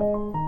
you